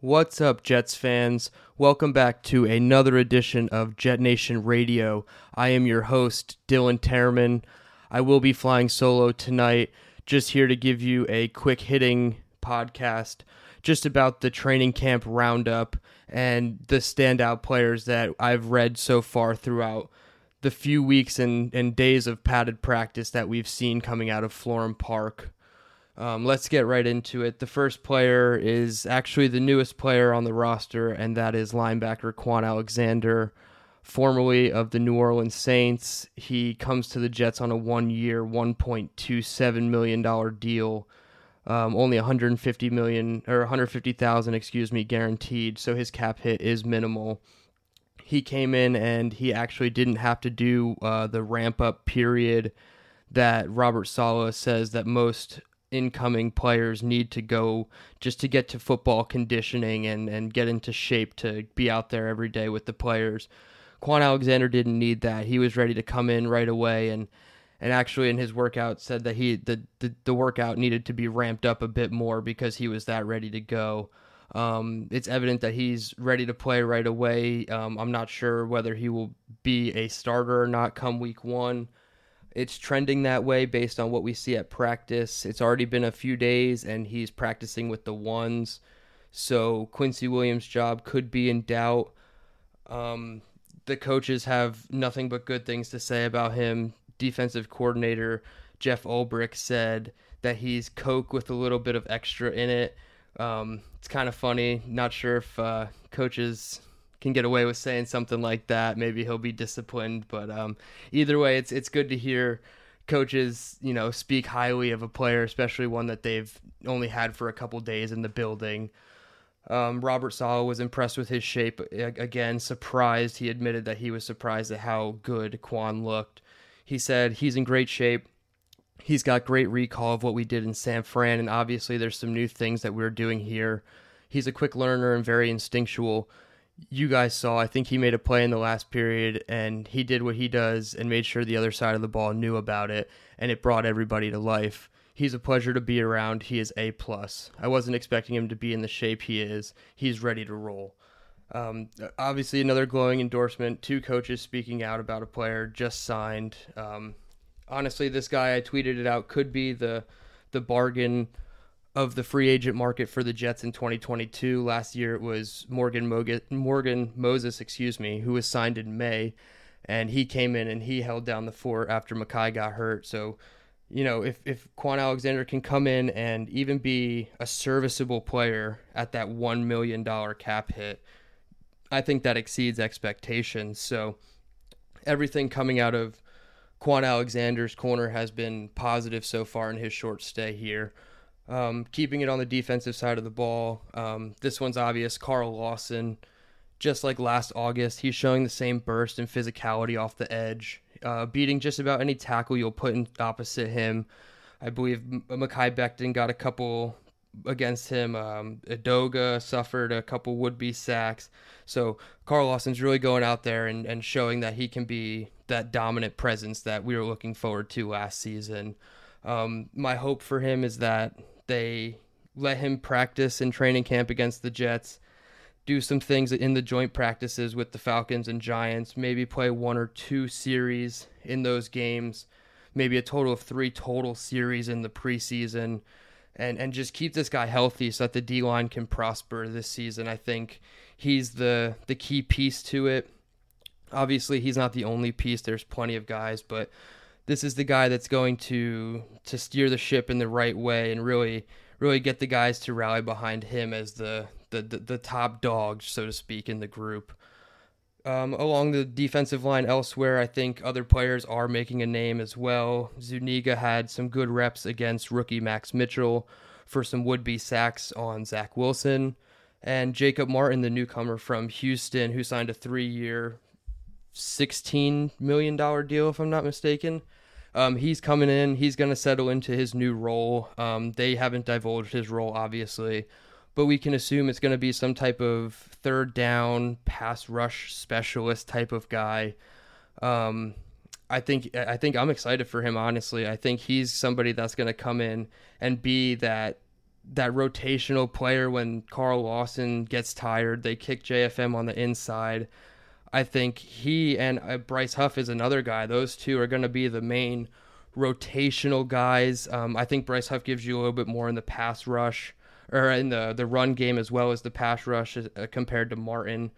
What's up, Jets fans? Welcome back to another edition of Jet Nation Radio. I am your host, Dylan Tereman. I will be flying solo tonight, just here to give you a quick hitting podcast just about the training camp roundup and the standout players that I've read so far throughout the few weeks and, and days of padded practice that we've seen coming out of Florham Park. Um, let's get right into it. The first player is actually the newest player on the roster, and that is linebacker Kwon Alexander, formerly of the New Orleans Saints. He comes to the Jets on a one year, $1.27 million deal. Um, only 150 million or 150,000, excuse me, guaranteed. So his cap hit is minimal. He came in and he actually didn't have to do uh, the ramp up period that Robert Saleh says that most incoming players need to go just to get to football conditioning and, and get into shape to be out there every day with the players. Kwon Alexander didn't need that. He was ready to come in right away and and actually in his workout said that he the, the, the workout needed to be ramped up a bit more because he was that ready to go. Um, it's evident that he's ready to play right away. Um, I'm not sure whether he will be a starter or not come week one it's trending that way based on what we see at practice. It's already been a few days and he's practicing with the ones. So Quincy Williams' job could be in doubt. Um, the coaches have nothing but good things to say about him. Defensive coordinator Jeff Ulbrich said that he's Coke with a little bit of extra in it. Um, it's kind of funny. Not sure if uh, coaches can get away with saying something like that. Maybe he'll be disciplined, but um, either way, it's it's good to hear coaches, you know, speak highly of a player, especially one that they've only had for a couple days in the building. Um, Robert Saleh was impressed with his shape. Again, surprised. He admitted that he was surprised at how good Kwon looked. He said he's in great shape. He's got great recall of what we did in San Fran, and obviously there's some new things that we're doing here. He's a quick learner and very instinctual you guys saw, I think he made a play in the last period and he did what he does and made sure the other side of the ball knew about it and it brought everybody to life. He's a pleasure to be around. He is a plus. I wasn't expecting him to be in the shape he is. He's ready to roll. Um, obviously, another glowing endorsement. Two coaches speaking out about a player just signed. Um, honestly, this guy I tweeted it out could be the the bargain of the free agent market for the Jets in 2022. Last year it was Morgan Morgan Moses, excuse me, who was signed in May, and he came in and he held down the fort after Mekhi got hurt. So, you know, if if Kwon Alexander can come in and even be a serviceable player at that one million dollar cap hit, I think that exceeds expectations. So, everything coming out of Kwon Alexander's corner has been positive so far in his short stay here. Um, keeping it on the defensive side of the ball. Um, this one's obvious. Carl Lawson, just like last August, he's showing the same burst and physicality off the edge, uh, beating just about any tackle you'll put in opposite him. I believe Mekhi Becton got a couple against him. Um, Edoga suffered a couple would be sacks. So Carl Lawson's really going out there and, and showing that he can be that dominant presence that we were looking forward to last season. Um, my hope for him is that they let him practice in training camp against the Jets, do some things in the joint practices with the Falcons and Giants, maybe play one or two series in those games, maybe a total of three total series in the preseason. And, and just keep this guy healthy so that the D line can prosper this season. I think he's the the key piece to it. Obviously, he's not the only piece. There's plenty of guys, but this is the guy that's going to to steer the ship in the right way and really really get the guys to rally behind him as the the, the, the top dog, so to speak, in the group. Um, along the defensive line elsewhere, I think other players are making a name as well. Zuniga had some good reps against rookie Max Mitchell for some would be sacks on Zach Wilson. And Jacob Martin, the newcomer from Houston, who signed a three year, $16 million deal, if I'm not mistaken. Um, he's coming in. He's going to settle into his new role. Um, they haven't divulged his role, obviously, but we can assume it's going to be some type of third down pass rush specialist type of guy. Um, I think I think I'm excited for him. Honestly, I think he's somebody that's going to come in and be that that rotational player when Carl Lawson gets tired. They kick JFM on the inside. I think he and uh, Bryce Huff is another guy. Those two are going to be the main rotational guys. Um, I think Bryce Huff gives you a little bit more in the pass rush or in the the run game as well as the pass rush uh, compared to Martin.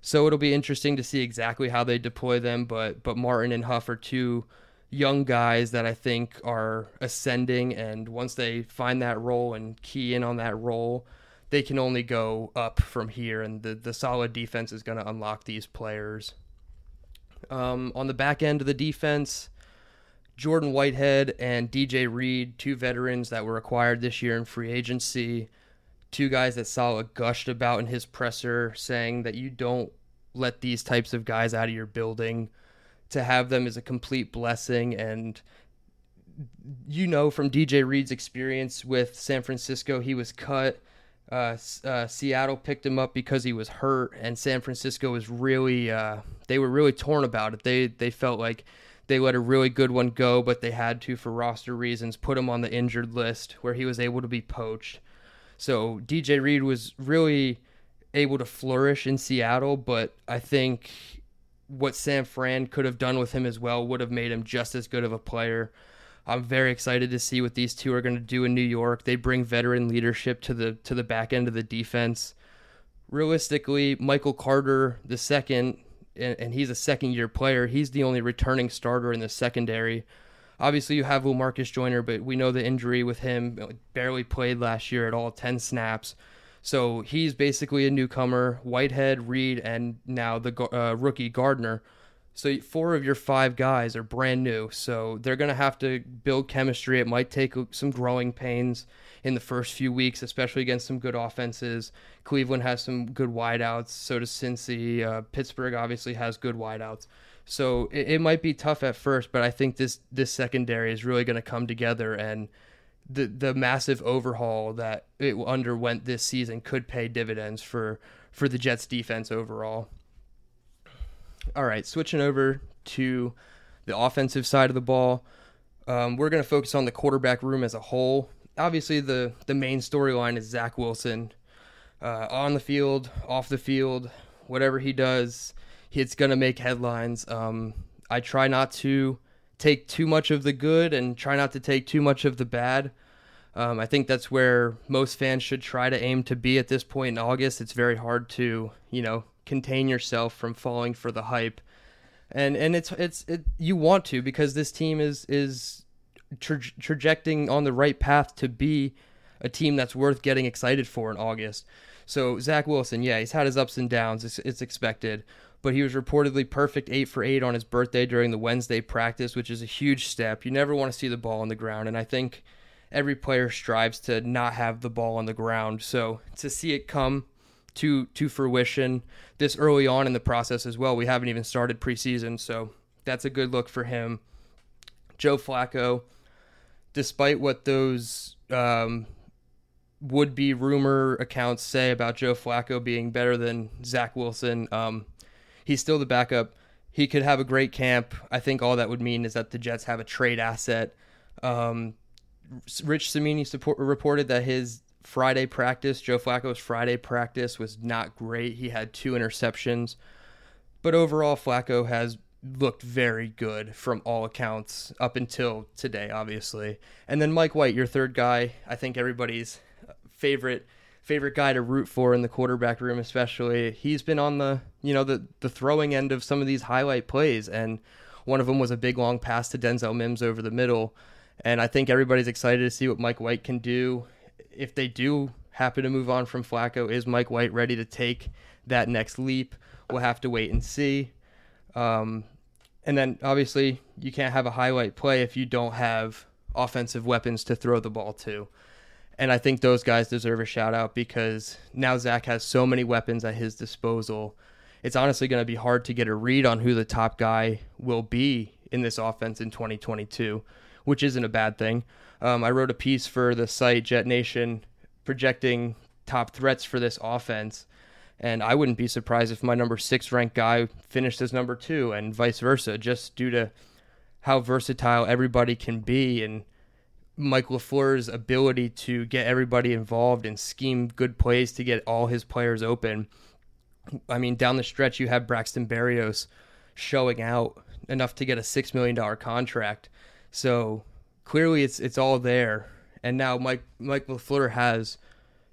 So it'll be interesting to see exactly how they deploy them. But but Martin and Huff are two young guys that I think are ascending, and once they find that role and key in on that role, they can only go up from here. And the the solid defense is going to unlock these players. Um, on the back end of the defense. Jordan Whitehead and DJ Reed, two veterans that were acquired this year in free agency, two guys that Saleh gushed about in his presser, saying that you don't let these types of guys out of your building. To have them is a complete blessing. And you know from DJ Reed's experience with San Francisco, he was cut. Uh, uh, Seattle picked him up because he was hurt, and San Francisco was really uh, they were really torn about it. They they felt like they let a really good one go, but they had to for roster reasons put him on the injured list where he was able to be poached. So DJ Reed was really able to flourish in Seattle, but I think what San Fran could have done with him as well would have made him just as good of a player. I'm very excited to see what these two are going to do in New York. They bring veteran leadership to the to the back end of the defense. Realistically, Michael Carter the second, and, and he's a second year player. He's the only returning starter in the secondary. Obviously, you have Lamarcus Joyner, but we know the injury with him barely played last year at all, 10 snaps. So he's basically a newcomer. Whitehead, Reed, and now the uh, rookie Gardner. So four of your five guys are brand new. So they're going to have to build chemistry. It might take some growing pains in the first few weeks, especially against some good offenses. Cleveland has some good wideouts. So does Cincy. Uh, Pittsburgh obviously has good wideouts. So it, it might be tough at first, but I think this this secondary is really going to come together and the the massive overhaul that it underwent this season could pay dividends for for the Jets defense overall. All right, switching over to the offensive side of the ball, um, we're going to focus on the quarterback room as a whole. Obviously, the the main storyline is Zach Wilson uh, on the field, off the field, whatever he does it's going to make headlines. Um, I try not to take too much of the good and try not to take too much of the bad. Um, I think that's where most fans should try to aim to be at this point in August. It's very hard to, you know, contain yourself from falling for the hype, and and it's it's it, you want to because this team is is tra- trajecting on the right path to be a team that's worth getting excited for in August. So Zach Wilson, yeah, he's had his ups and downs. It's, it's expected, but he was reportedly perfect eight for eight on his birthday during the Wednesday practice, which is a huge step. You never want to see the ball on the ground, and I think every player strives to not have the ball on the ground. So to see it come to to fruition this early on in the process as well, we haven't even started preseason, so that's a good look for him. Joe Flacco, despite what those um, would be rumor accounts say about Joe Flacco being better than Zach Wilson, um, He's still the backup. He could have a great camp. I think all that would mean is that the Jets have a trade asset. Um, Rich Cimini support, reported that his Friday practice, Joe Flacco's Friday practice, was not great. He had two interceptions. But overall, Flacco has looked very good from all accounts up until today, obviously. And then Mike White, your third guy, I think everybody's favorite favorite guy to root for in the quarterback room, especially. He's been on the you know the the throwing end of some of these highlight plays, and one of them was a big long pass to Denzel Mims over the middle. And I think everybody's excited to see what Mike White can do. If they do happen to move on from Flacco, is Mike White ready to take that next leap? We'll have to wait and see. Um, and then obviously you can't have a highlight play if you don't have offensive weapons to throw the ball to. And I think those guys deserve a shout out because now Zach has so many weapons at his disposal. It's honestly going to be hard to get a read on who the top guy will be in this offense in 2022, which isn't a bad thing. Um, I wrote a piece for the site Jet Nation projecting top threats for this offense. And I wouldn't be surprised if my number six ranked guy finished as number two and vice versa, just due to how versatile everybody can be and Mike LaFleur's ability to get everybody involved and scheme good plays to get all his players open. I mean, down the stretch, you have Braxton Berrios showing out enough to get a six million dollar contract. So clearly, it's it's all there. And now Mike Mike LaFleur has,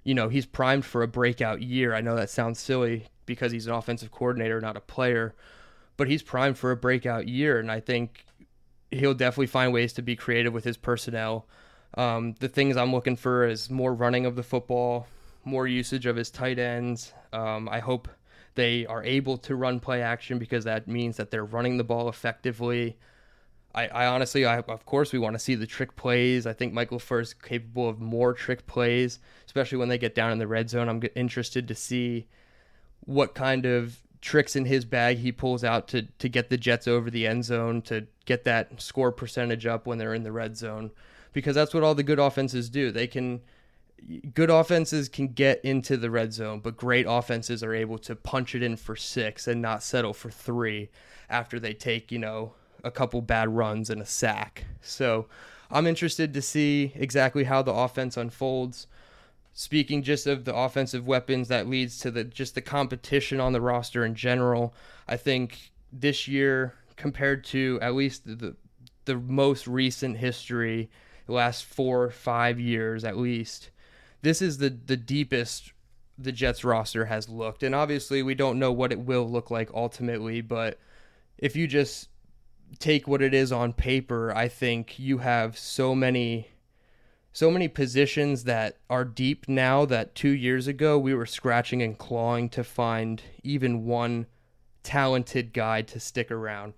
you know, he's primed for a breakout year. I know that sounds silly because he's an offensive coordinator, not a player, but he's primed for a breakout year. And I think he'll definitely find ways to be creative with his personnel. Um, the things I'm looking for is more running of the football, more usage of his tight ends. Um, I hope they are able to run play action because that means that they're running the ball effectively. I, I honestly, I, of course, we want to see the trick plays. I think Michael is capable of more trick plays, especially when they get down in the red zone. I'm interested to see what kind of tricks in his bag he pulls out to to get the Jets over the end zone to get that score percentage up when they're in the red zone because that's what all the good offenses do. They can good offenses can get into the red zone, but great offenses are able to punch it in for 6 and not settle for 3 after they take, you know, a couple bad runs and a sack. So, I'm interested to see exactly how the offense unfolds speaking just of the offensive weapons that leads to the just the competition on the roster in general i think this year compared to at least the the most recent history the last 4 or 5 years at least this is the the deepest the Jets roster has looked and obviously we don't know what it will look like ultimately but if you just take what it is on paper i think you have so many so many positions that are deep now that two years ago we were scratching and clawing to find even one talented guy to stick around.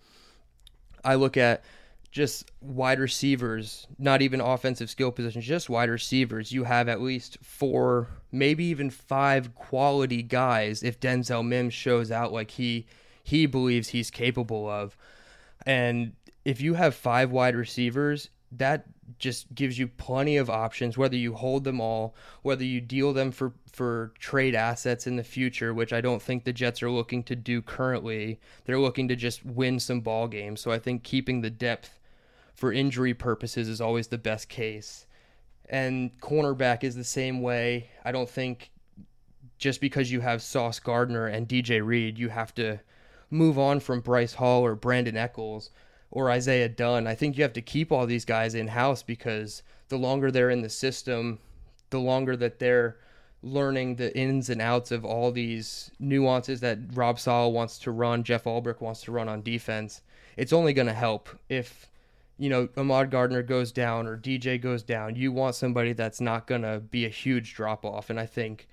I look at just wide receivers, not even offensive skill positions, just wide receivers. You have at least four, maybe even five quality guys if Denzel Mims shows out like he he believes he's capable of. And if you have five wide receivers, that just gives you plenty of options whether you hold them all whether you deal them for for trade assets in the future which I don't think the Jets are looking to do currently. They're looking to just win some ball games. So I think keeping the depth for injury purposes is always the best case. And cornerback is the same way. I don't think just because you have Sauce Gardner and DJ Reed you have to move on from Bryce Hall or Brandon Echols or Isaiah Dunn. I think you have to keep all these guys in house because the longer they're in the system, the longer that they're learning the ins and outs of all these nuances that Rob Saleh wants to run, Jeff Ulbrich wants to run on defense. It's only going to help if you know Ahmad Gardner goes down or DJ goes down. You want somebody that's not going to be a huge drop off, and I think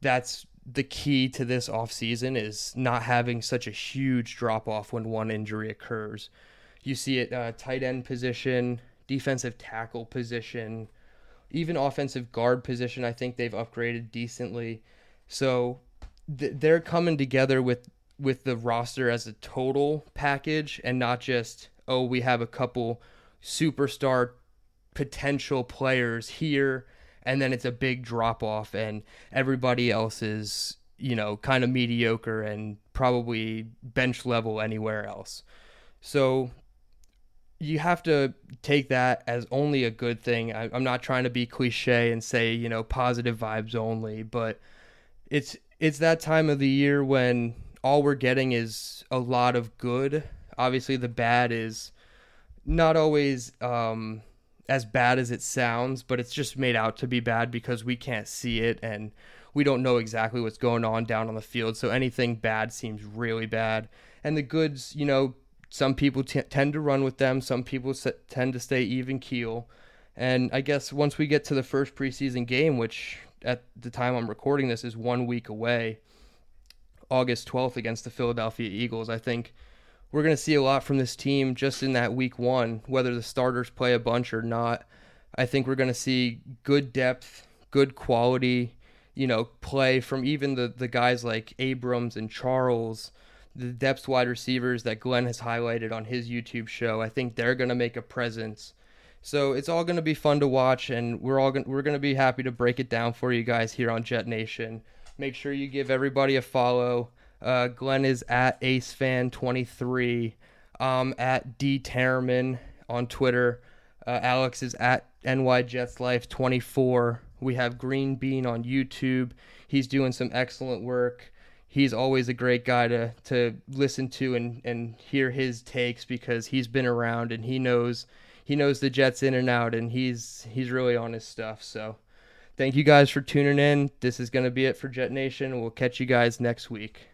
that's the key to this offseason is not having such a huge drop off when one injury occurs. You see it uh, tight end position, defensive tackle position, even offensive guard position. I think they've upgraded decently. So th- they're coming together with with the roster as a total package and not just oh we have a couple superstar potential players here and then it's a big drop off and everybody else is you know kind of mediocre and probably bench level anywhere else so you have to take that as only a good thing. I, am not trying to be cliche and say you know positive vibes only, but it's it's that time of the year when all we're getting is a lot of good. Obviously, the bad is not always um, as bad as it sounds, but it's just made out to be bad because we can't see it and we don't know exactly what's going on down on the field. So anything bad seems really bad, and the goods, you know, some people t- tend to run with them. Some people s- tend to stay even keel. And I guess once we get to the first preseason game, which at the time I'm recording this is one week away, August 12th against the Philadelphia Eagles, I think we're going to see a lot from this team just in that week one, whether the starters play a bunch or not. I think we're going to see good depth, good quality, you know, play from even the, the guys like Abrams and Charles the depth wide receivers that Glenn has highlighted on his YouTube show. I think they're going to make a presence. So it's all going to be fun to watch, and we're all gonna, we're going to be happy to break it down for you guys here on Jet Nation. Make sure you give everybody a follow. Uh, Glenn is at AceFan23, um, at D Terman on Twitter. Uh, Alex is at NY Jets Life 24. We have Green Bean on YouTube. He's doing some excellent work. He's always a great guy to, to listen to and, and hear his takes because he's been around and he knows he knows the Jets in and out and he's he's really on his stuff. So thank you guys for tuning in. This is gonna be it for Jet Nation. We'll catch you guys next week.